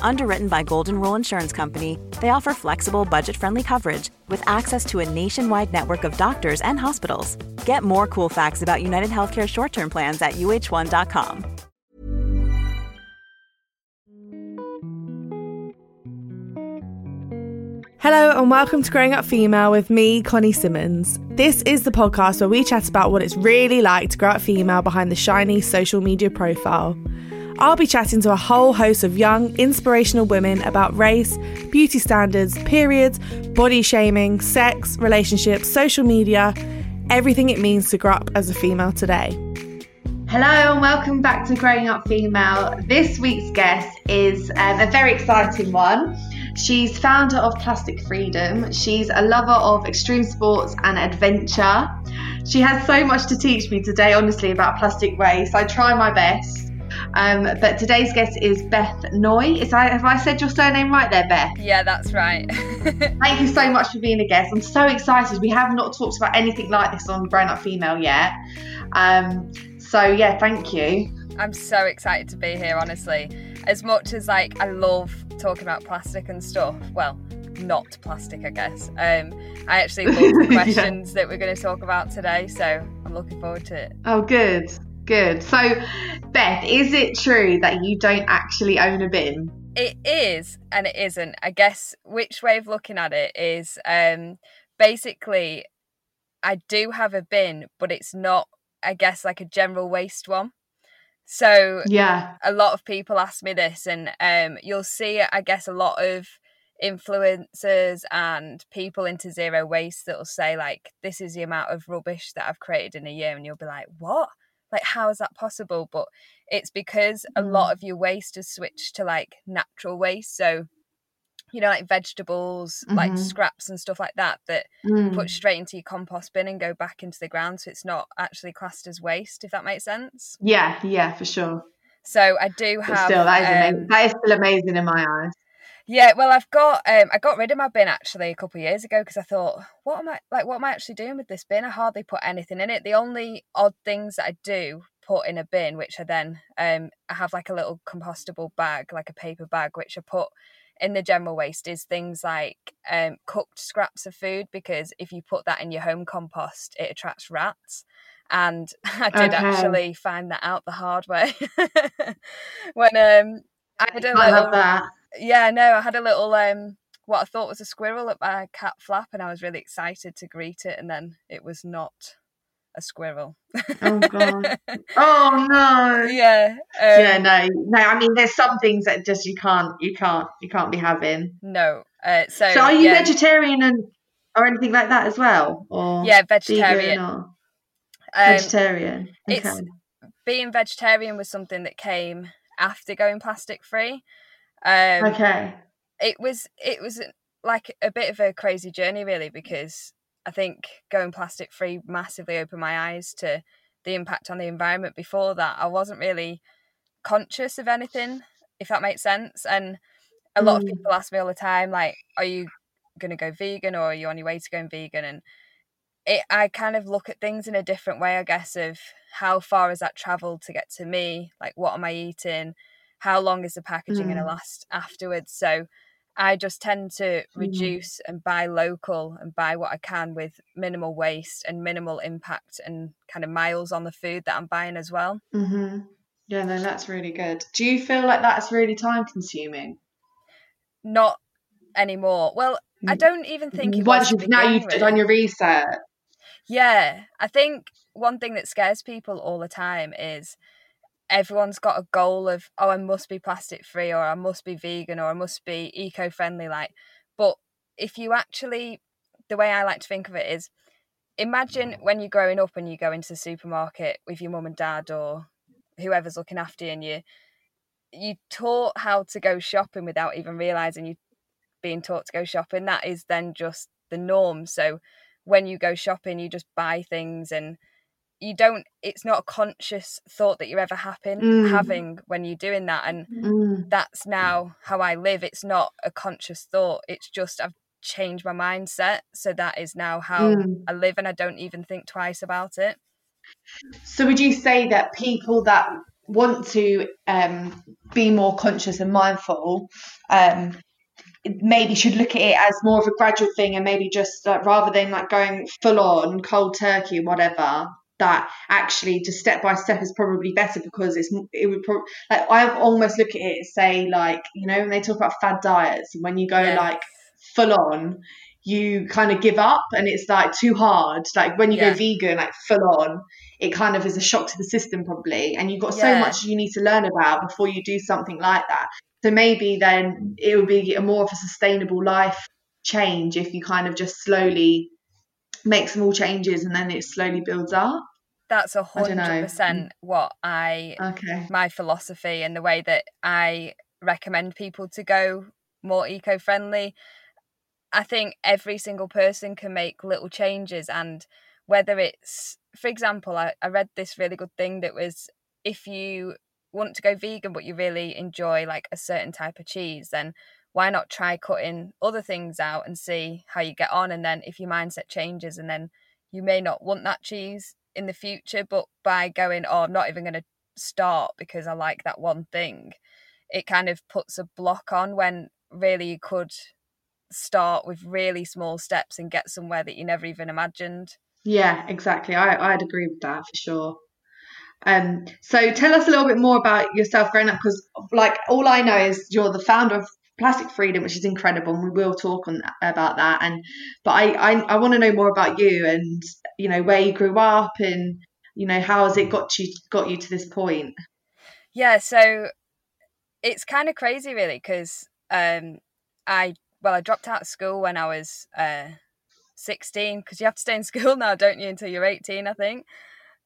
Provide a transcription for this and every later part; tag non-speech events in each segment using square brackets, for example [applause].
Underwritten by Golden Rule Insurance Company, they offer flexible, budget-friendly coverage with access to a nationwide network of doctors and hospitals. Get more cool facts about United Healthcare short-term plans at uh1.com. Hello and welcome to Growing Up Female with me, Connie Simmons. This is the podcast where we chat about what it's really like to grow up female behind the shiny social media profile. I'll be chatting to a whole host of young, inspirational women about race, beauty standards, periods, body shaming, sex, relationships, social media, everything it means to grow up as a female today. Hello and welcome back to Growing Up Female. This week's guest is um, a very exciting one. She's founder of Plastic Freedom. She's a lover of extreme sports and adventure. She has so much to teach me today, honestly, about plastic waste. I try my best. Um, but today's guest is Beth Noy. Is I, have I said your surname right there, Beth? Yeah, that's right. [laughs] Thank you so much for being a guest. I'm so excited. We have not talked about anything like this on Growing Up Female yet. Um, so yeah, thank you. I'm so excited to be here, honestly. As much as like I love talking about plastic and stuff, well, not plastic, I guess. Um, I actually [laughs] love the questions yeah. that we're going to talk about today, so I'm looking forward to it. Oh, good, good. So, Beth, is it true that you don't actually own a bin? It is, and it isn't. I guess which way of looking at it is um, basically, I do have a bin, but it's not, I guess, like a general waste one. So yeah, a lot of people ask me this, and um, you'll see, I guess, a lot of influencers and people into zero waste that'll say like, "This is the amount of rubbish that I've created in a year," and you'll be like, "What? Like, how is that possible?" But it's because a lot mm. of your waste has switched to like natural waste, so you know, like vegetables, mm-hmm. like scraps and stuff like that, that mm. put straight into your compost bin and go back into the ground. So it's not actually classed as waste, if that makes sense. Yeah, yeah, for sure. So I do have. But still, that is, um, amazing. that is still amazing in my eyes. Yeah, well, I've got um, I got rid of my bin actually a couple of years ago because I thought, what am I like? What am I actually doing with this bin? I hardly put anything in it. The only odd things that I do put in a bin, which I then um, I have like a little compostable bag, like a paper bag, which I put in the general waste is things like um, cooked scraps of food because if you put that in your home compost, it attracts rats. And [laughs] I did okay. actually find that out the hard way [laughs] when um, I had a I little. That. Yeah, no, I had a little um, what I thought was a squirrel at my cat flap, and I was really excited to greet it, and then it was not a squirrel. oh god! [laughs] Oh no! Yeah. Um, yeah. No. No. I mean, there's some things that just you can't, you can't, you can't be having. No. Uh, so. So, are you yeah. vegetarian and or anything like that as well? Or yeah, vegetarian. Or, um, vegetarian. Okay. It's being vegetarian was something that came after going plastic free. Um, okay. It was. It was like a bit of a crazy journey, really, because I think going plastic free massively opened my eyes to the impact on the environment. Before that, I wasn't really conscious of anything, if that makes sense. And a lot mm. of people ask me all the time, like, are you going to go vegan or are you on your way to going vegan? And it, I kind of look at things in a different way, I guess, of how far has that traveled to get to me? Like, what am I eating? How long is the packaging mm. going to last afterwards? So, I just tend to mm-hmm. reduce mm-hmm. and buy local and buy what I can with minimal waste and minimal impact and kind of miles on the food that I'm buying as well. Mm-hmm. Yeah, no, that's really good. Do you feel like that's really time consuming? Not anymore. Well, I mm. don't even think Once you now you've done your research. Yeah, I think one thing that scares people all the time is everyone's got a goal of oh I must be plastic free or I must be vegan or I must be eco friendly like but if you actually the way I like to think of it is imagine when you're growing up and you go into the supermarket with your mum and dad or whoever's looking after you and you you taught how to go shopping without even realizing you being taught to go shopping. That is then just the norm. So when you go shopping you just buy things and you don't it's not a conscious thought that you're ever having mm. having when you're doing that and mm. that's now how I live it's not a conscious thought it's just I've changed my mindset so that is now how mm. I live and I don't even think twice about it so would you say that people that want to um, be more conscious and mindful um, maybe should look at it as more of a gradual thing and maybe just uh, rather than like going full on cold turkey whatever that actually just step by step is probably better because it's it would probably like I almost look at it say like you know when they talk about fad diets and when you go yes. like full on you kind of give up and it's like too hard like when you yeah. go vegan like full on it kind of is a shock to the system probably and you've got yeah. so much you need to learn about before you do something like that so maybe then it would be a more of a sustainable life change if you kind of just slowly make small changes and then it slowly builds up. That's a hundred percent what I okay. my philosophy and the way that I recommend people to go more eco friendly. I think every single person can make little changes and whether it's for example, I, I read this really good thing that was if you want to go vegan but you really enjoy like a certain type of cheese, then why not try cutting other things out and see how you get on? And then if your mindset changes and then you may not want that cheese in the future but by going oh i'm not even going to start because i like that one thing it kind of puts a block on when really you could start with really small steps and get somewhere that you never even imagined. Yeah exactly. I i'd agree with that for sure. Um, so tell us a little bit more about yourself growing up because like all I know is you're the founder of plastic freedom which is incredible and we will talk on about that. And but i i, I want to know more about you and you know where you grew up and you know how has it got you got you to this point? Yeah so it's kind of crazy really because um i well i dropped out of school when i was uh 16 because you have to stay in school [laughs] now don't you until you're 18 i think?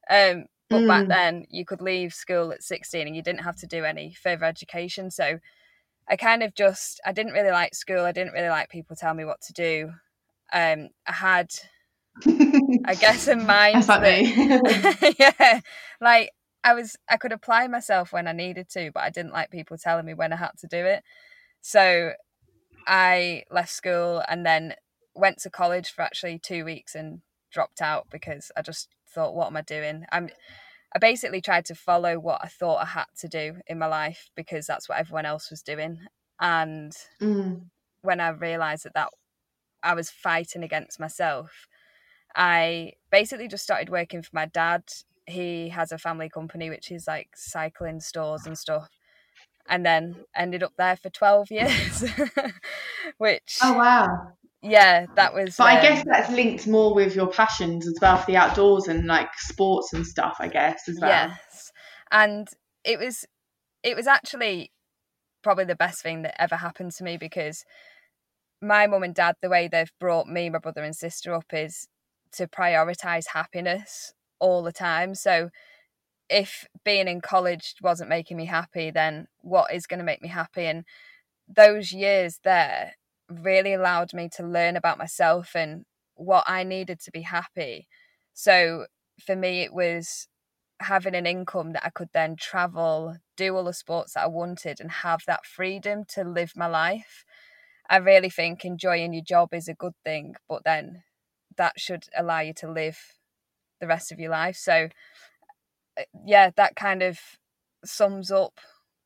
Um but mm. back then you could leave school at 16 and you didn't have to do any further education so I kind of just I didn't really like school. I didn't really like people tell me what to do. Um, I had, [laughs] I guess, a mind that, [laughs] [laughs] yeah, like I was I could apply myself when I needed to, but I didn't like people telling me when I had to do it. So I left school and then went to college for actually two weeks and dropped out because I just thought, what am I doing? I'm I basically tried to follow what I thought I had to do in my life because that's what everyone else was doing. And mm. when I realized that that I was fighting against myself, I basically just started working for my dad. He has a family company which is like cycling stores and stuff. And then ended up there for 12 [laughs] years, which Oh wow yeah, that was. But um, I guess that's linked more with your passions as well for the outdoors and like sports and stuff. I guess as well. Yes, and it was, it was actually probably the best thing that ever happened to me because my mum and dad, the way they've brought me, my brother and sister up, is to prioritize happiness all the time. So if being in college wasn't making me happy, then what is going to make me happy? And those years there really allowed me to learn about myself and what I needed to be happy. So for me, it was having an income that I could then travel, do all the sports that I wanted, and have that freedom to live my life. I really think enjoying your job is a good thing, but then that should allow you to live the rest of your life. So, uh, yeah, that kind of sums up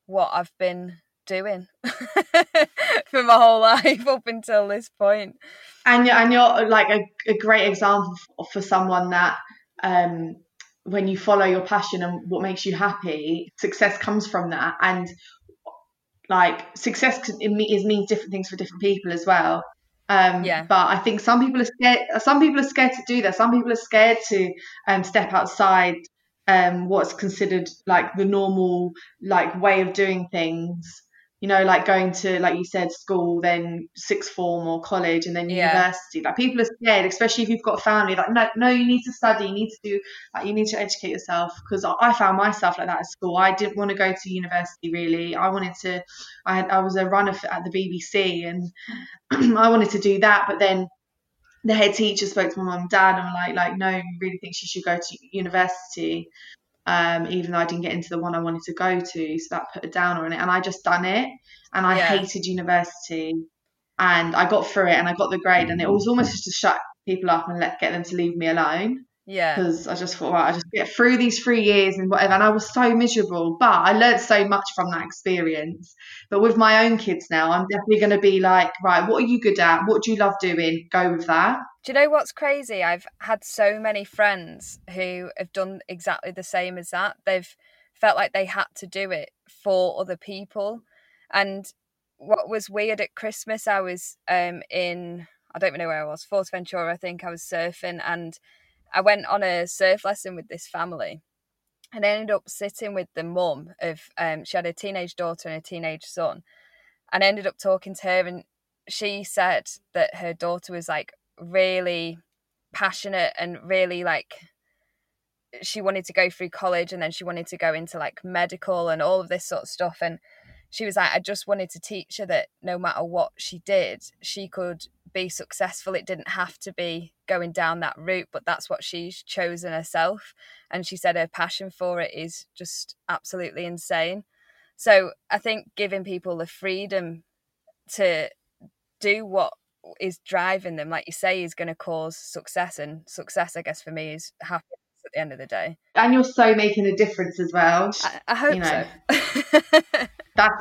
what I've been doing [laughs] for my whole [laughs] life up until this point. And you're, and you're like a, a great example for someone that um, when you follow your passion and what makes you happy, success comes from that. And like success is means different things for different people as well. Um, yeah. But I think some people are scared. Some people are scared to do that. Some people are scared to um, step outside um, what's considered like the normal like way of doing things you know, like going to, like you said, school, then sixth form or college, and then yeah. university. Like people are scared, especially if you've got a family. Like, no, no, you need to study. You need to do, like, you need to educate yourself. Because I found myself like that at school. I didn't want to go to university really. I wanted to. I had, I was a runner at the BBC, and [clears throat] I wanted to do that. But then the head teacher spoke to my mum and dad, and were like, like, no, you really think she should go to university um, even though I didn't get into the one I wanted to go to. So that put a downer on it. And I just done it. And I yeah. hated university. And I got through it and I got the grade. And it was almost just to shut people up and let get them to leave me alone. Yeah. Because I just thought, right, I just get through these three years and whatever. And I was so miserable. But I learned so much from that experience. But with my own kids now, I'm definitely going to be like, right, what are you good at? What do you love doing? Go with that. Do you know what's crazy? I've had so many friends who have done exactly the same as that. They've felt like they had to do it for other people. And what was weird at Christmas, I was um, in, I don't even know where I was, Fuerteventura, I think I was surfing. And I went on a surf lesson with this family. And I ended up sitting with the mum of, um, she had a teenage daughter and a teenage son. And I ended up talking to her, and she said that her daughter was like really passionate and really like she wanted to go through college and then she wanted to go into like medical and all of this sort of stuff. And she was like i just wanted to teach her that no matter what she did she could be successful. It didn't have to be going down that route but that's what she's chosen herself. And she said her passion for it is just absolutely insane. So i think giving people the freedom to do what is driving them, like you say, is going to cause success. And success, I guess, for me, is happiness at the end of the day. And you're so making a difference as well. I, I hope you know. so. [laughs] that,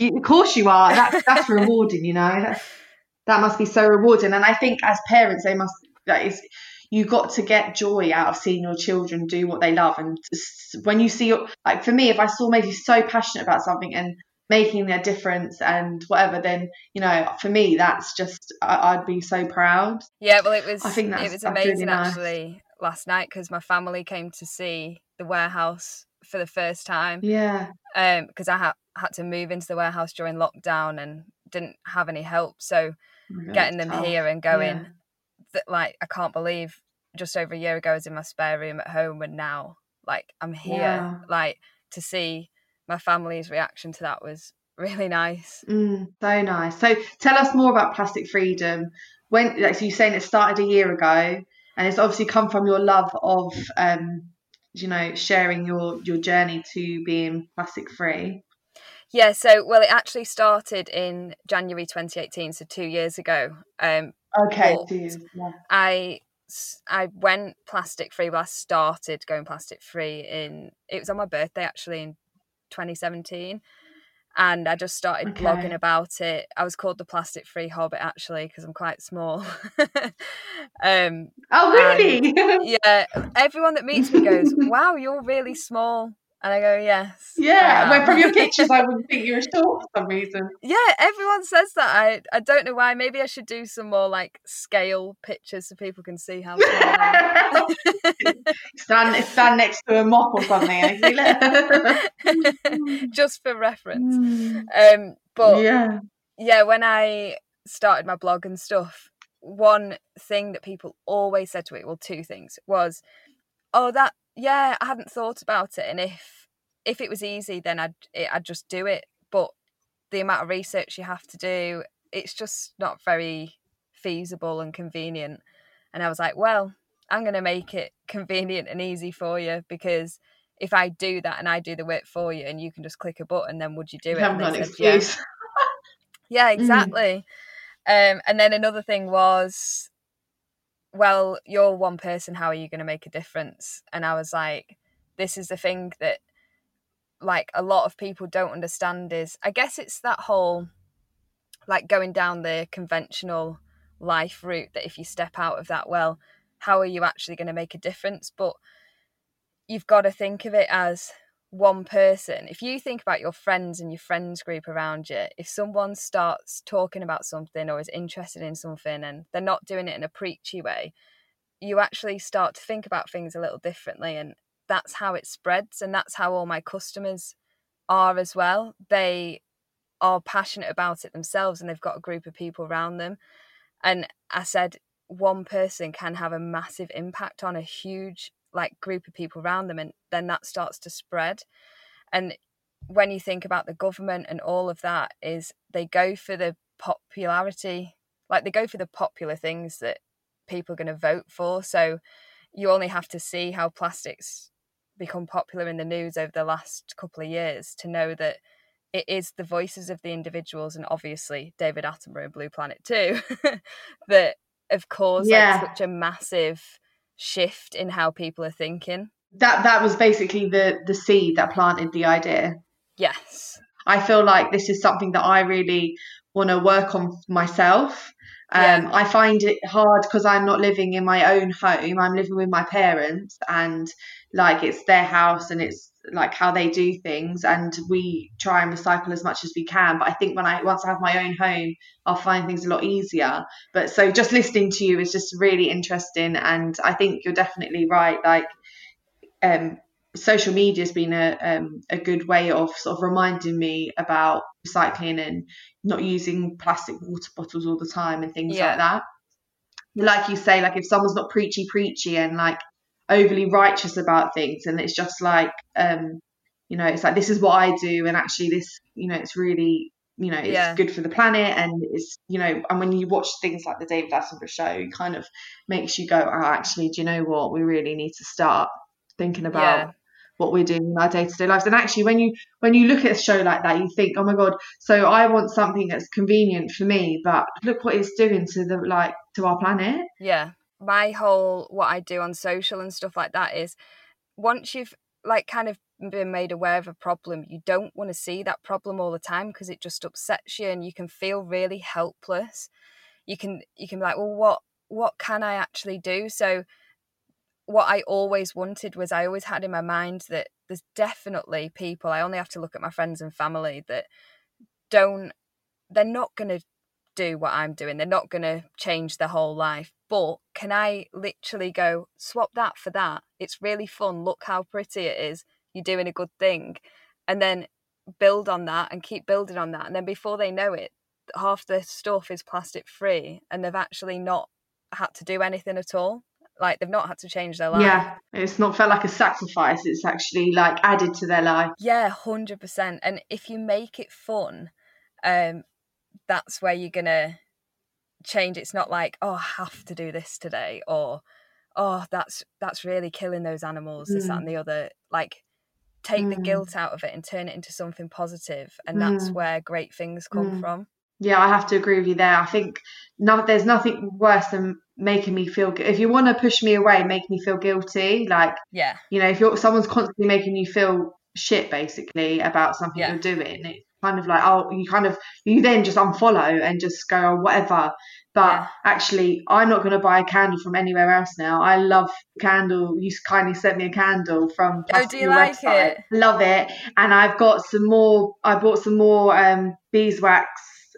of course, you are. That's that's rewarding. You know, that, that must be so rewarding. And I think as parents, they must. That is you got to get joy out of seeing your children do what they love and when you see like for me if i saw maybe so passionate about something and making their difference and whatever then you know for me that's just I, would be so proud yeah well it was i think that's, it was amazing really nice. actually last night because my family came to see the warehouse for the first time yeah um because i had had to move into the warehouse during lockdown and didn't have any help so oh getting them tough. here and going yeah. that like i can't believe just over a year ago i was in my spare room at home and now like i'm here yeah. like to see my family's reaction to that was really nice. Mm, so nice. So tell us more about Plastic Freedom. When, like, so you're saying it started a year ago, and it's obviously come from your love of, um, you know, sharing your your journey to being plastic free. Yeah. So well, it actually started in January 2018, so two years ago. Um, okay. Years. Yeah. I I went plastic free. Well, I started going plastic free in. It was on my birthday actually in 2017 and I just started okay. blogging about it. I was called the Plastic Free Hobbit actually because I'm quite small. [laughs] um, oh, really? [laughs] yeah. Everyone that meets me goes, [laughs] "Wow, you're really small." And I go, yes. Yeah, well, from your [laughs] pictures, I would think you were short for some reason. Yeah, everyone says that. I I don't know why. Maybe I should do some more like scale pictures so people can see how [laughs] stand stand next to a mop or something. [laughs] Just for reference. Mm. Um, but yeah, yeah. When I started my blog and stuff, one thing that people always said to me, well, two things was, "Oh, that yeah, I hadn't thought about it, and if if it was easy, then I'd I'd just do it. But the amount of research you have to do, it's just not very feasible and convenient. And I was like, well, I'm going to make it convenient and easy for you because if I do that and I do the work for you and you can just click a button, then would you do it? And they said, yes. yeah, [laughs] [laughs] mm. exactly. Mm. Um, and then another thing was well, you're one person, how are you going to make a difference? And I was like, this is the thing that like a lot of people don't understand is I guess it's that whole like going down the conventional life route that if you step out of that, well, how are you actually going to make a difference? But you've got to think of it as one person, if you think about your friends and your friends group around you, if someone starts talking about something or is interested in something and they're not doing it in a preachy way, you actually start to think about things a little differently. And that's how it spreads and that's how all my customers are as well. They are passionate about it themselves and they've got a group of people around them. And I said, one person can have a massive impact on a huge like group of people around them and then that starts to spread and when you think about the government and all of that is they go for the popularity like they go for the popular things that people are going to vote for so you only have to see how plastics become popular in the news over the last couple of years to know that it is the voices of the individuals and obviously David Attenborough and Blue Planet too [laughs] that have caused yeah. like such a massive shift in how people are thinking. That that was basically the the seed that planted the idea. Yes. I feel like this is something that I really want to work on myself. Um, yeah. I find it hard because I'm not living in my own home. I'm living with my parents, and like it's their house and it's like how they do things and we try and recycle as much as we can but i think when i once i have my own home i'll find things a lot easier but so just listening to you is just really interesting and i think you're definitely right like um social media has been a um, a good way of sort of reminding me about recycling and not using plastic water bottles all the time and things yeah. like that like you say like if someone's not preachy preachy and like overly righteous about things and it's just like um you know it's like this is what i do and actually this you know it's really you know it's yeah. good for the planet and it's you know and when you watch things like the david attenborough show it kind of makes you go oh actually do you know what we really need to start thinking about yeah. What we're doing in our day-to-day lives and actually when you when you look at a show like that you think oh my god so i want something that's convenient for me but look what it's doing to the like to our planet yeah my whole what I do on social and stuff like that is once you've like kind of been made aware of a problem, you don't want to see that problem all the time because it just upsets you and you can feel really helpless. You can you can be like, well, what what can I actually do? So what I always wanted was I always had in my mind that there's definitely people, I only have to look at my friends and family that don't they're not gonna do what I'm doing. They're not gonna change their whole life, but can I literally go swap that for that? It's really fun. Look how pretty it is. You're doing a good thing. And then build on that and keep building on that. And then before they know it, half the stuff is plastic free and they've actually not had to do anything at all. Like they've not had to change their life. Yeah, it's not felt like a sacrifice. It's actually like added to their life. Yeah, hundred percent. And if you make it fun, um, that's where you're gonna change. It's not like, oh, I have to do this today, or oh, that's that's really killing those animals, mm. this, that, and mm. the other. Like, take mm. the guilt out of it and turn it into something positive, and mm. that's where great things come mm. from. Yeah, I have to agree with you there. I think no, there's nothing worse than making me feel. If you want to push me away, make me feel guilty. Like, yeah, you know, if you're someone's constantly making you feel shit, basically about something yeah. you're doing, it, kind of like oh you kind of you then just unfollow and just go oh, whatever but yeah. actually i'm not going to buy a candle from anywhere else now i love candle you kindly sent me a candle from oh do you like website. it love it and i've got some more i bought some more um beeswax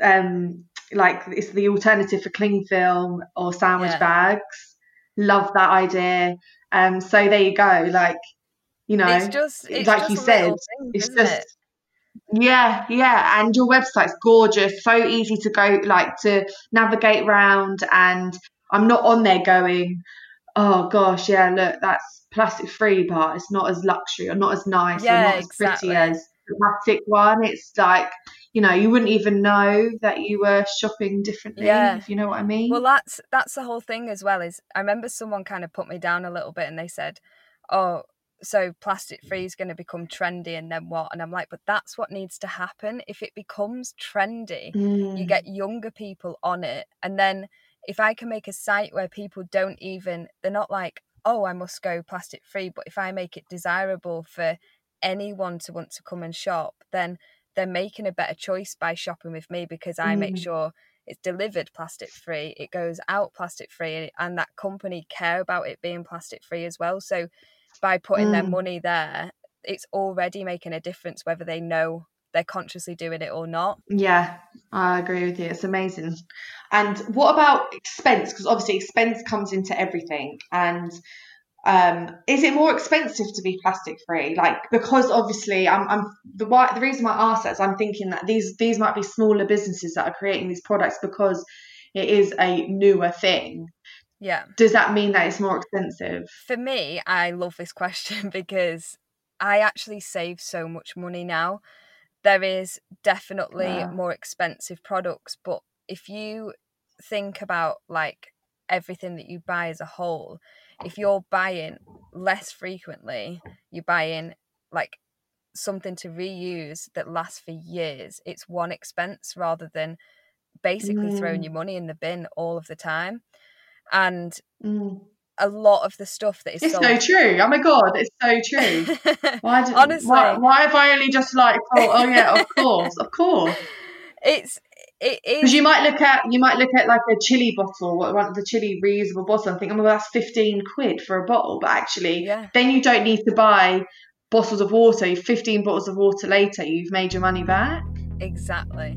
um like it's the alternative for cling film or sandwich yeah. bags love that idea um so there you go like you know it's just it's like just you said thing, it's just it? Yeah, yeah, and your website's gorgeous, so easy to go like to navigate around, and I'm not on there going, oh gosh, yeah, look, that's plastic free, but it's not as luxury or not as nice yeah, or not as exactly. pretty as the plastic one. It's like you know, you wouldn't even know that you were shopping differently, yeah. if you know what I mean. Well, that's that's the whole thing as well. Is I remember someone kind of put me down a little bit, and they said, "Oh, so plastic free is going to become trendy and then what and i'm like but that's what needs to happen if it becomes trendy mm. you get younger people on it and then if i can make a site where people don't even they're not like oh i must go plastic free but if i make it desirable for anyone to want to come and shop then they're making a better choice by shopping with me because i mm. make sure it's delivered plastic free it goes out plastic free and that company care about it being plastic free as well so by putting mm. their money there, it's already making a difference whether they know they're consciously doing it or not. Yeah, I agree with you. It's amazing. And what about expense? Because obviously, expense comes into everything. And um, is it more expensive to be plastic free? Like because obviously I'm, I'm the why the reason why I ask that is I'm thinking that these these might be smaller businesses that are creating these products because it is a newer thing. Yeah. Does that mean that it's more expensive? For me, I love this question [laughs] because I actually save so much money now. There is definitely Yeah. more expensive products, but if you think about like everything that you buy as a whole, if you're buying less frequently, you're buying like something to reuse that lasts for years, it's one expense rather than basically throwing Mm. your money in the bin all of the time. And Mm. a lot of the stuff that is It's sold so true. Oh my god, it's so true. [laughs] Why did, Honestly. why, why have I only just like thought? Oh yeah, of course, of course. [laughs] it's it Because you might look at you might look at like a chili bottle, what one of the chili reusable bottle, and think, oh, well, that's fifteen quid for a bottle. But actually, Yeah. then you don't need to buy bottles of water. Fifteen bottles of water later, you've made your money back. exactly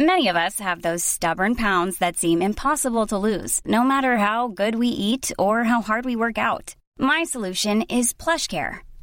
Many of us have those stubborn pounds that seem impossible to lose, no matter how good we eat or how hard we work out. My solution is PlushCare.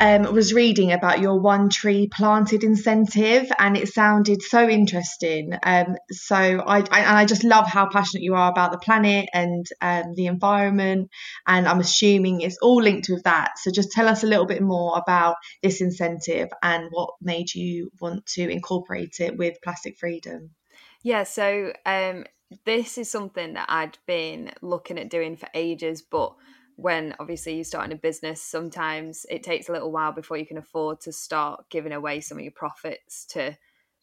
um, was reading about your one tree planted incentive, and it sounded so interesting. Um, so, I, I and I just love how passionate you are about the planet and um, the environment, and I'm assuming it's all linked with that. So, just tell us a little bit more about this incentive and what made you want to incorporate it with Plastic Freedom. Yeah, so um, this is something that I'd been looking at doing for ages, but when obviously you're starting a business, sometimes it takes a little while before you can afford to start giving away some of your profits to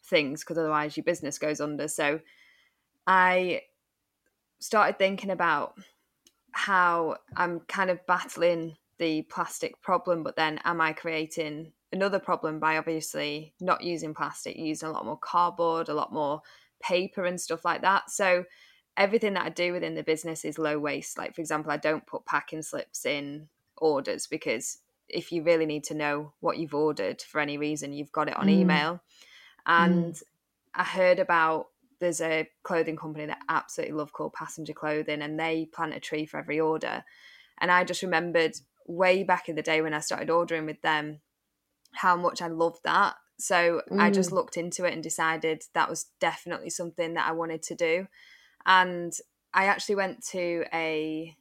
things because otherwise your business goes under. So I started thinking about how I'm kind of battling the plastic problem, but then am I creating another problem by obviously not using plastic, using a lot more cardboard, a lot more paper and stuff like that. So everything that I do within the business is low waste. Like for example, I don't put packing slips in orders because if you really need to know what you've ordered for any reason, you've got it on Mm. email. And I heard about there's a clothing company that I absolutely love called Passenger Clothing, and they plant a tree for every order. And I just remembered way back in the day when I started ordering with them how much I loved that. So I just Mm. looked into it and decided that was definitely something that I wanted to do. And I actually went to a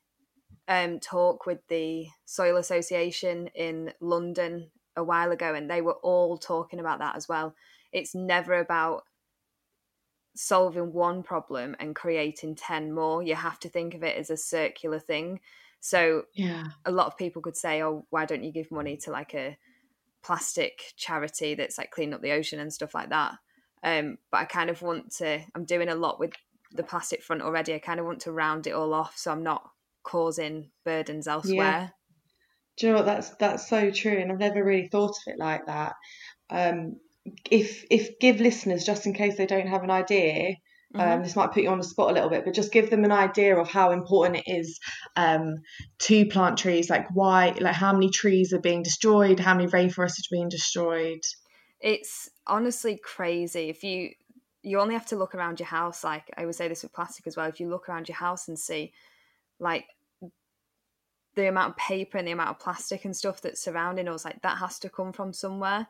um, talk with the Soil Association in London a while ago, and they were all talking about that as well. It's never about solving one problem and creating 10 more. You have to think of it as a circular thing. So Yeah. a lot of people could say, oh, why don't you give money to like a plastic charity that's like cleaning up the ocean and stuff like that? Um, but I kind of want to, I'm doing a lot with the plastic front already. I kind of want to round it all off so I'm not causing burdens elsewhere. Do you know what? That's that's so true, and I've never really thought of it like that. Um, if if give listeners just in case they don't have an idea, um, Mhm. this might put you on the spot a little bit, but just give them an idea of how important it is um, to plant trees. Like why, like how many trees are being destroyed, how many rainforests are being destroyed. It's honestly crazy. If you you only have to look around your house, like I would say this with plastic as well. If you look around your house and see like the amount of paper and the amount of plastic and stuff that's surrounding us, like that has to come from somewhere.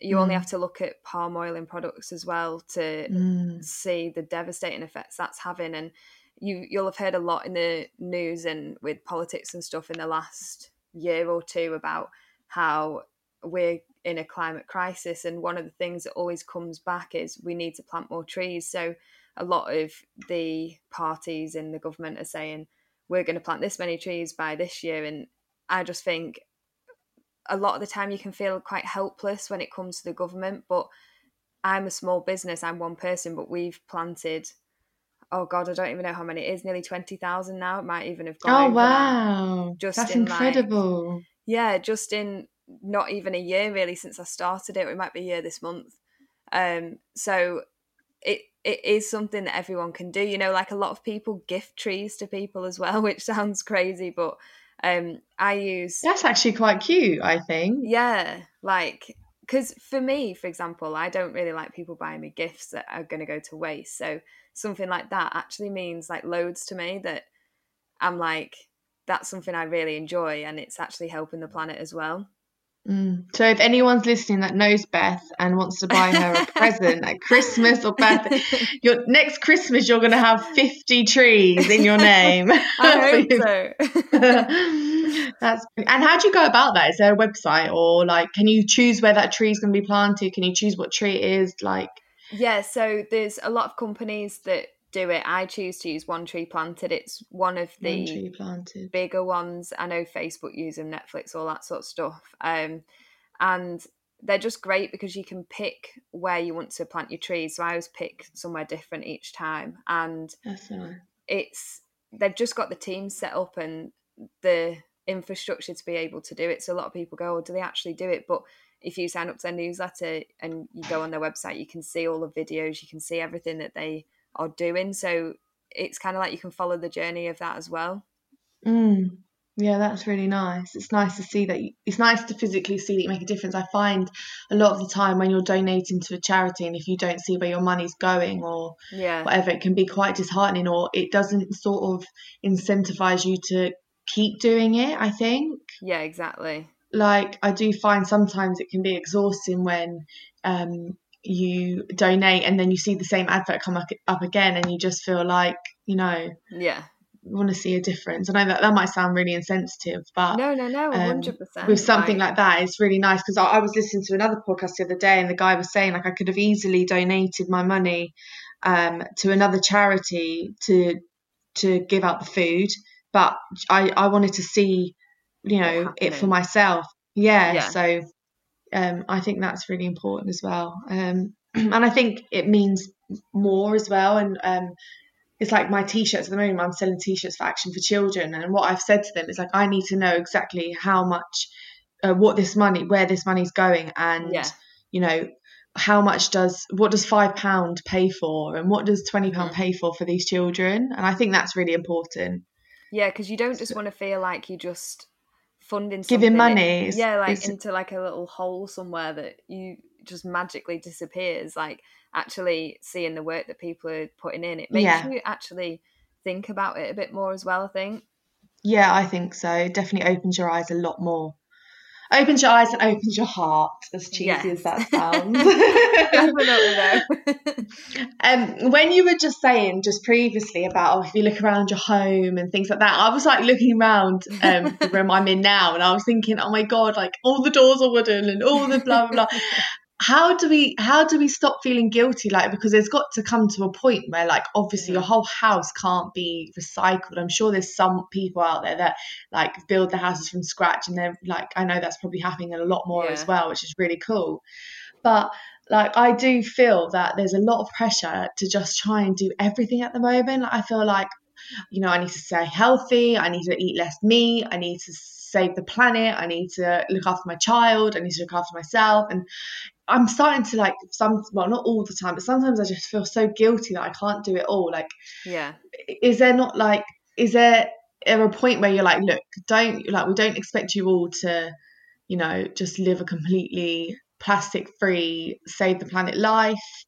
You mm. only have to look at palm oil in products as well to mm. see the devastating effects that's having. And you you'll have heard a lot in the news and with politics and stuff in the last year or two about how we're in a climate crisis and one of the things that always comes back is we need to plant more trees so a lot of the parties in the government are saying we're going to plant this many trees by this year and i just think a lot of the time you can feel quite helpless when it comes to the government but i'm a small business i'm one person but we've planted oh god i don't even know how many it is nearly 20,000 now it might even have gone oh wow that. just that's incredible like, yeah just in not even a year really since i started it it might be a year this month um so it it is something that everyone can do. You know, like a lot of people gift trees to people as well, [laughs] which sounds crazy, but um I use That's actually quite cute, I think. Yeah, like because for me, for example, I don't really like people buying me gifts that are going to go to waste. So something like that actually means like loads to me that I'm like that's something I really enjoy and it's actually helping the planet as well. Mm. So if anyone's listening that knows Beth and wants to buy her a [laughs] present at Christmas or birthday, [laughs] your next Christmas you're going to have 50 trees in your name. [laughs] I hope so. That's and how do you go about that? Is there a website or like can you choose where that tree is going to be planted? Can you choose what tree it is like? Yeah, so there's a lot of companies that do it. I choose to use One Tree Planted. It's one of the one bigger ones. I know Facebook use them, Netflix, all that sort of stuff. Um, and they're just great because you can pick where you want to plant your trees. So I always pick somewhere different each time, and it's they've just got the team set up and the infrastructure to be able to do it. So a lot of people go, "Oh, do they actually do it?" But if you sign up to their newsletter and you go on their website, you can see all the videos, you can see everything that they are doing. So it's kind of like you can follow the journey of that as well. Mm. Yeah, that's really nice. It's nice to see that. You, it's nice to physically see that you make a difference. I find a lot of the time when you're donating to a charity and if you don't see where your money's going or yeah. whatever, it can be quite disheartening or it doesn't sort of incentivize you to keep doing it. I think. Yeah, exactly. Like I do find sometimes it can be exhausting when um, you donate and then you see the same advert come up, up again and you just feel like you know yeah want to see a difference. I know that that might sound really insensitive, but no, no, no, um, hundred um, percent. With something like, like that, it's really nice because I, I, was listening to another podcast the other day, and the guy was saying like I could have easily donated my money um, to another charity to to give out the food, but I I wanted to see you know it for myself. Yeah, yeah. so um, I think that's really important as well. Um, [clears throat] and I think it means more as well. And um, it's like my t-shirts at the moment. I'm selling t-shirts for Action for Children, and what I've said to them is like, I need to know exactly how much, uh, what this money, where this money's going, and yeah. you know, how much does what does five pound pay for, and what does twenty pound mm-hmm. pay for for these children? And I think that's really important. Yeah, because you don't just want to feel like you just funding giving money in, yeah like into like a little hole somewhere that you just magically disappears like actually seeing the work that people are putting in it makes yeah. you actually think about it a bit more as well i think. Yeah i think so. It definitely opens your eyes a lot more opens your eyes and opens your heart, as cheesy yes. as that sounds. [laughs] [laughs] um, when you were just saying just previously about oh, if you look around your home and things like that, I was like looking around um, the room I'm in now, and I was thinking, oh my god, like all the doors are wooden and all the blah blah blah [laughs] how do we how do we stop feeling guilty? Like because there's got to come to a point where like obviously your whole house can't be recycled. I'm sure there's some people out there that like build their houses from scratch and they're like i know that's probably happening a lot more yeah. as well which is really cool. But like i do feel that there's a lot of pressure to just try and do everything at the moment. I feel like you know i need to stay healthy i need to eat less meat i need to save the planet i need to look after my child i need to look after myself. And I'm starting to like some well not all the time but sometimes I just feel so guilty that I can't do it all like yeah is there not like is there a point where you're like look don't like we don't expect you all to you know just live a completely plastic free save the planet life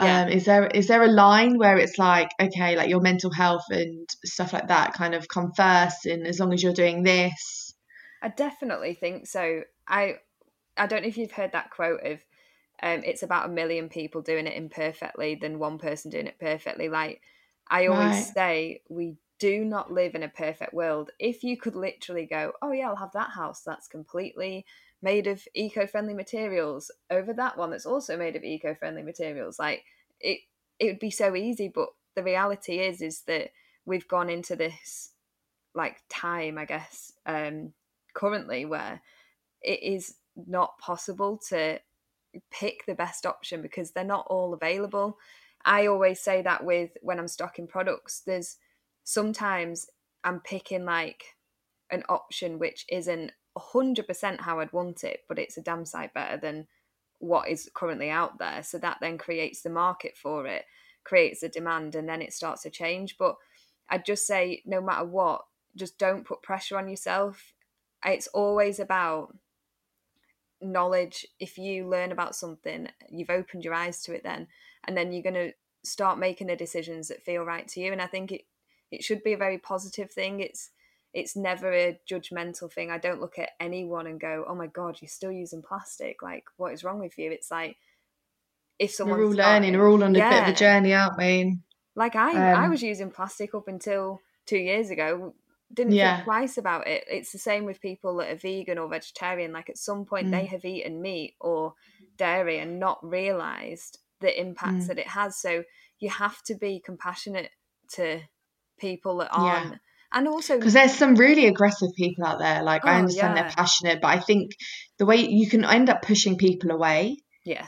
Yeah. Um, is there is there a line where it's like okay, like your mental health and stuff like that kind of come first, and as long as you're doing this, I definitely think so. I I don't know if you've heard that quote of um, it's about a million people doing it imperfectly than one person doing it perfectly. Like I always right. say, we do not live in a perfect world. If you could literally go, oh yeah, I'll have that house that's completely made of eco-friendly materials over that one that's also made of eco-friendly materials like it it would be so easy but the reality is is that we've gone into this like time i guess um currently where it is not possible to pick the best option because they're not all available i always say that with when i'm stocking products there's sometimes i'm picking like an option which isn't 100% how I'd want it, but it's a damn sight better than what is currently out there. So that then creates the market for it, creates a demand, and then it starts to change. But I'd just say, no matter what, just don't put pressure on yourself. It's always about knowledge. If you learn about something, you've opened your eyes to it then, and then you're going to start making the decisions that feel right to you. And I think it, it should be a very positive thing. It's it's never a judgmental thing. I don't look at anyone and go, "Oh my god, you're still using plastic. Like, what is wrong with you?" It's like if someone we're all learning, we're all on a yeah. bit of a journey, aren't we? Like I, um, I was using plastic up until two years ago. Didn't yeah. think twice about it. It's the same with people that are vegan or vegetarian. Like at some point, mm. they have eaten meat or dairy and not realised the impacts mm. that it has. So you have to be compassionate to people that aren't. Yeah and also because there's some really aggressive people out there like oh, i understand yeah. they're passionate but i think the way you can end up pushing people away yeah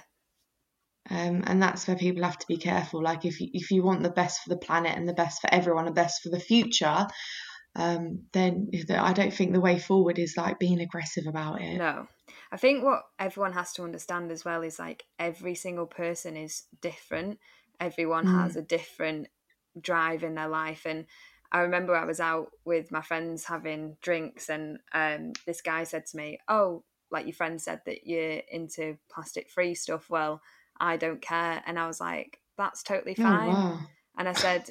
um, and that's where people have to be careful like if you, if you want the best for the planet and the best for everyone and best for the future um, then i don't think the way forward is like being aggressive about it no i think what everyone has to understand as well is like every single person is different everyone mm. has a different drive in their life and I remember I was out with my friends having drinks, and um, this guy said to me, "Oh, like your friend said that you're into plastic free stuff. Well, I don't care." And I was like, "That's totally oh, fine." Oh, wow. And I said,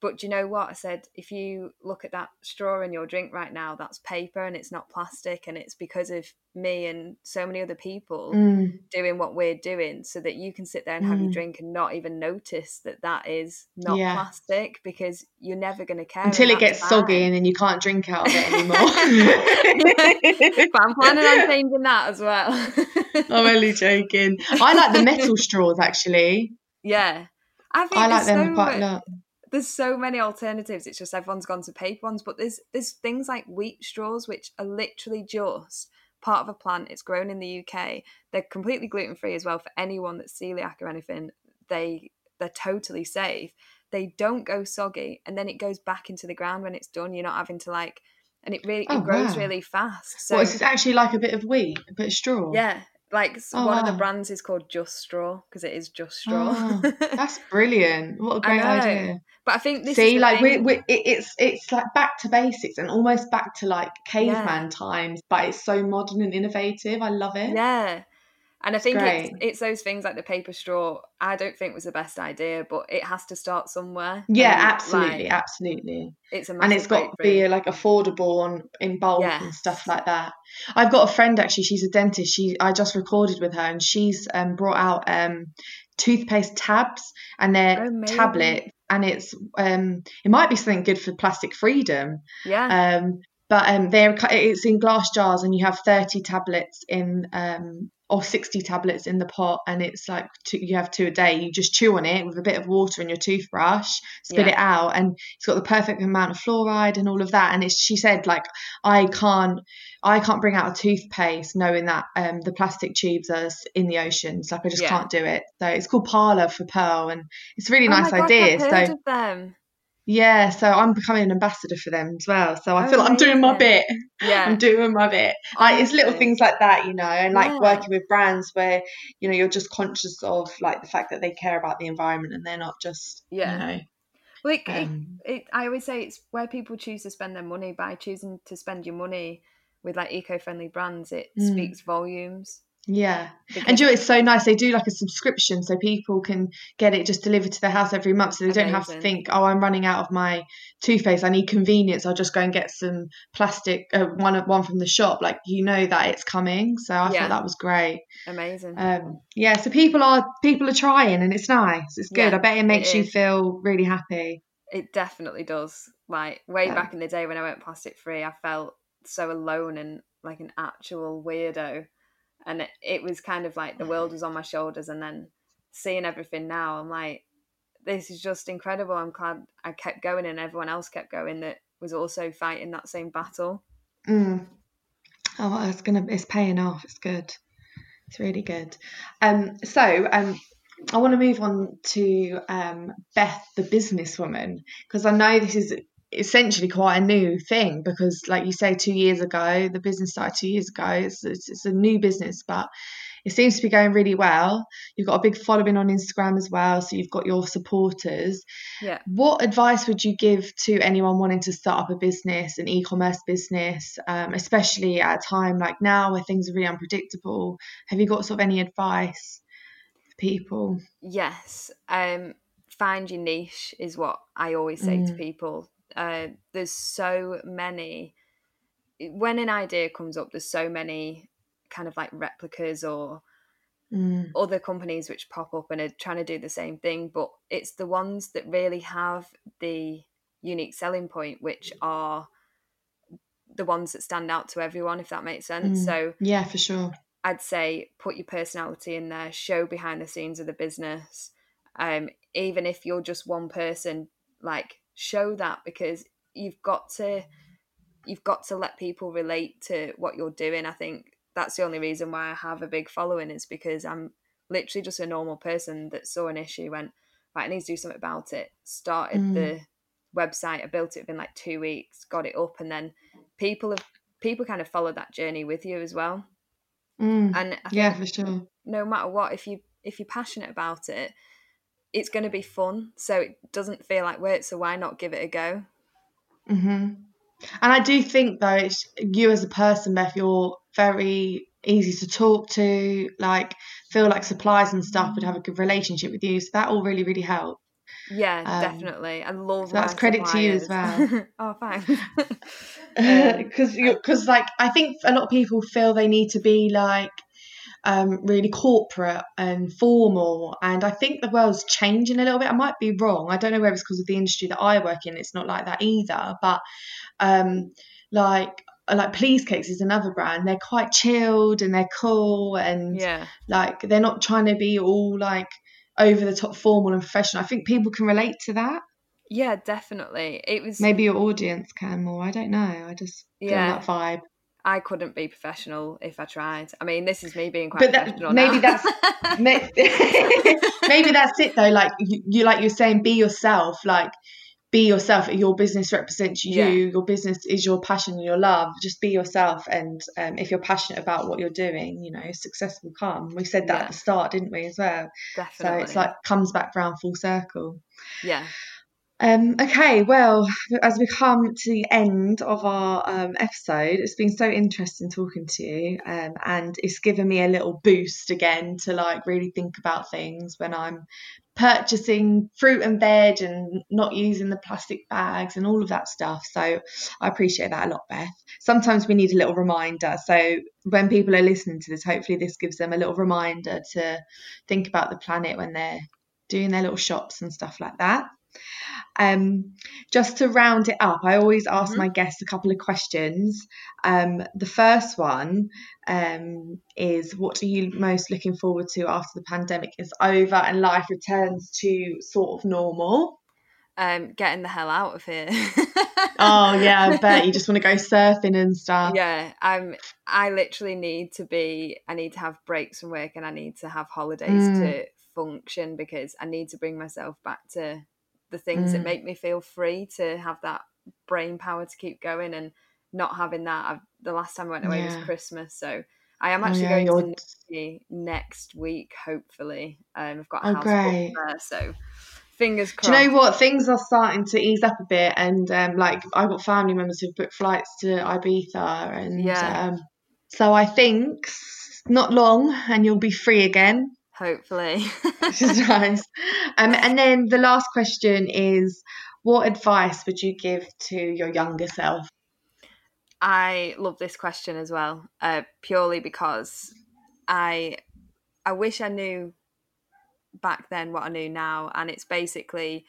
but do you know what? I said, if you look at that straw in your drink right now, that's paper and it's not plastic. And it's because of me and so many other people mm. doing what we're doing so that you can sit there and have mm. your drink and not even notice that that is not yeah. plastic because you're never going to care. Until it gets soggy and then you can't drink out of it [laughs] anymore. but I'm planning on changing that as well. [laughs] I'm only joking. I like the metal [laughs] straws actually. Yeah. I, I like them so quite a lot there's so many alternatives. It's just everyone's gone to paper ones, but there's there's things like wheat straws which are literally just part of a plant. It's grown in the UK. They're completely gluten free as well for anyone that's celiac or anything. They they're totally safe. They don't go soggy, and then it goes back into the ground when it's done. You're not having to like, and it really oh, it grows wow. really fast. So it's actually like a bit of wheat, a bit of straw. Yeah, like oh, one wow. of the ah. brands is called Just Straw because it is just straw. Oh, [laughs] that's brilliant! What a great idea! But I think this see, like we, we, it's it's like back to basics and almost back to like caveman yeah. times, but it's so modern and innovative. I love it. Yeah, and I think it's, it's, those things like the paper straw. I don't think was the best idea, but it has to start somewhere. Yeah, and absolutely, like, absolutely. It's a and it's got to be like affordable and in bulk and stuff like that. I've got a friend actually. She's a dentist. She I just recorded with her, and she's um, brought out um, toothpaste tabs and they're oh, tablet, and it's um, it might be something good for plastic freedom. Yeah. Um, but um, they're it's in glass jars, and you have thirty tablets in um or 60 tablets in the pot and it's like two, you have two a day. You just chew on it with a bit of water in your toothbrush spit yeah. it out and it's got the perfect amount of fluoride and all of that. And it's she said like i can't i can't bring out a toothpaste knowing that um, the plastic tubes are in the oceans. Like i just yeah. can't do it. So it's called Pärla for pearl and it's a really oh nice idea. So yeah, so I'm becoming an ambassador for them as well. So I oh, feel like I'm doing my bit. Yeah. I'm doing my bit. Like it's little things like that, you know, and like yeah. working with brands where, you know, you're just conscious of like the fact that they care about the environment and they're not just, yeah. you know. Well, it, um, it, it, I always say it's where people choose to spend their money by choosing to spend your money with like eco-friendly brands. It mm. speaks volumes. Yeah. And you know, it's so nice. They do like a subscription so people can get it just delivered to their house every month. So they Amazing. don't have to think, oh, I'm running out of my toothpaste. I need convenience. I'll just go and get some plastic, uh, one, one from the shop. Like, you know that it's coming. So I yeah. thought that was great. Amazing. Um, yeah. So people are, people are trying and it's nice. It's good. Yeah, I bet it makes it you feel really happy. It definitely does. Like way yeah. back in the day when I went plastic free, I felt so alone and like an actual weirdo and it, it was kind of like the world was on my shoulders and then seeing everything now i'm like this is just incredible. I'm glad i kept going and everyone else kept going that was also fighting that same battle. Mm. oh it's gonna it's paying off. It's good. It's really good. Um so um I want to move on to um, Beth, the businesswoman, because I know this is essentially quite a new thing because like you say two years ago the business started two years ago. It's, it's, it's, a new business but it seems to be going really well. You've got a big following on instagram as well so you've got your supporters. Yeah. What advice would you give to anyone wanting to start up a business an e-commerce business um, especially at a time like now where things are really unpredictable? Have you got sort of any advice for people? Yes um find your niche is what i always say mm. to people uh, there's so many. When an idea comes up, there's so many kind of like replicas or mm. other companies which pop up and are trying to do the same thing. But it's the ones that really have the unique selling point, which are the ones that stand out to everyone, if that makes sense. Mm. So yeah, for sure. I'd say put your personality in there, show behind the scenes of the business. Um, even if you're just one person, like show that because you've got to you've got to let people relate to what you're doing. I think that's the only reason why I have a big following is because I'm literally just a normal person that saw an issue, went, right, I need to do something about it. Started mm. the website, I built it within like two weeks, got it up, and then people have people kind of followed that journey with you as well. Mm. And yeah, for sure. No matter what, if you if you're passionate about it, it's going to be fun. So it doesn't feel like work. So why not give it a go? Mm-hmm. And I do think though, it's you as a person, Beth, you're very easy to talk to. Like feel like suppliers and stuff would have a good relationship with you. So that all really, really helps. Yeah, um, definitely. I love. So that's credit suppliers. to you as well. [laughs] oh, fine. [laughs] [laughs] Because um, because like I think a lot of people feel they need to be like um, really corporate and formal. And I think the world's changing a little bit. I might be wrong. I don't know whether it's because of the industry that I work in. It's not like that either. But um, like like Please Cakes is another brand. They're quite chilled and they're cool and yeah. like they're not trying to be all like over the top formal and professional. I think people can relate to that. Yeah, definitely. It was maybe your audience can more. I don't know. I just feel yeah. that vibe. I couldn't be professional if I tried. I mean, this is me being quite but that, professional. Maybe now. that's [laughs] [laughs] maybe that's it though. Like you, you, like you're saying, be yourself. Like be yourself. Your business represents you. Yeah. Your business is your passion, and your love. Just be yourself. And um, if you're passionate about what you're doing, you know, success will come. We said that yeah. at the start, didn't we, as well? Definitely. So it's like comes back round full circle. Yeah. Um, okay, well, as we come to the end of our um, episode, it's been so interesting talking to you, um, and it's given me a little boost again to like really think about things when I'm purchasing fruit and veg and not using the plastic bags and all of that stuff. So I appreciate that a lot, Beth. Sometimes we need a little reminder. So when people are listening to this, hopefully this gives them a little reminder to think about the planet when they're doing their little shops and stuff like that. Um, just to round it up, I always ask mm-hmm. my guests a couple of questions. Um, the first one um, is What are you most looking forward to after the pandemic is over and life returns to sort of normal? Um, getting the hell out of here. [laughs] oh yeah, I bet you just want to go surfing and stuff. Yeah, I'm. I literally need to be. I need to have breaks from work and I need to have holidays mm. to function because I need to bring myself back to the things mm. that make me feel free to have that brain power to keep going and not having that. I've, the last time I went away yeah. was Christmas, so I am oh, actually oh, yeah, going to next week, hopefully. Um, I've got a oh, house great. there, so fingers crossed. Do you know what? Things are starting to ease up a bit, and um, like I've got family members who've booked flights to Ibiza, and yeah. Um, so I think not long and you'll be free again. Hopefully. [laughs] which is nice. Um, and then the last question is what advice would you give to your younger self? I love this question as well, uh, purely because I I wish I knew back then what I knew now, and it's basically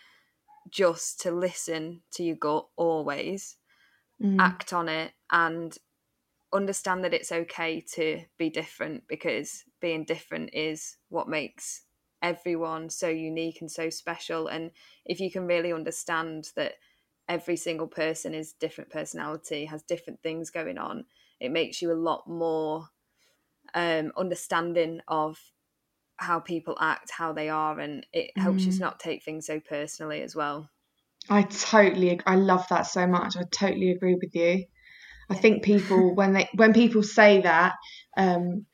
just to listen to your gut always, mm. act on it, and understand that it's okay to be different because being different is what makes everyone so unique and so special. And if you can really understand that every single person is different personality, has different things going on, it makes you a lot more um, understanding of how people act, how they are, and it helps mm. you to not take things so personally as well. I totally, I love that so much. I totally agree with you. I think people when they when people say that, um,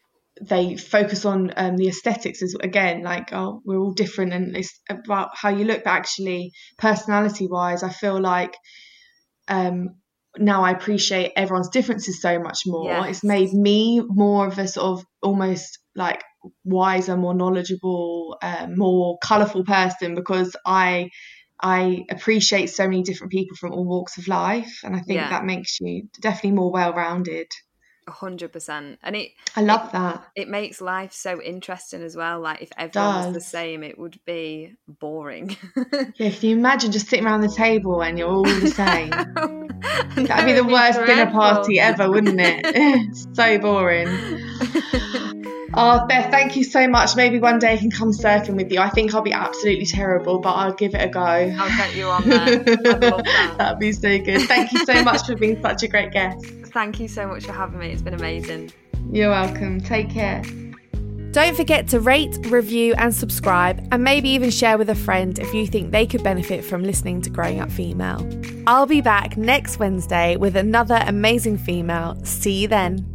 they focus on um, the aesthetics as again like oh we're all different and it's about how you look but actually personality wise i feel like um, now i appreciate everyone's differences so much more yes. it's made me more of a sort of almost like wiser more knowledgeable uh, more colorful person because i I appreciate so many different people from all walks of life, and I think yeah. that makes you definitely more well-rounded. A hundred percent. And it i love it, that. it makes life so interesting as well like if everyone was the same it would be boring. Yeah if you imagine just sitting around the table and you're all the same. [laughs] That'd be the worst dinner party ever wouldn't it? [laughs] So boring [laughs] Oh, Beth, thank you so much. Maybe one day I can come surfing with you. I think I'll be absolutely terrible, but I'll give it a go. I'll get you on there. [laughs] that. That'd be so good. Thank you so much for being such a great guest. Thank you so much for having me. It's been amazing. You're welcome. Take care. Don't forget to rate, review, and subscribe, and maybe even share with a friend if you think they could benefit from listening to Growing Up Female. I'll be back next Wednesday with another amazing female. See you then.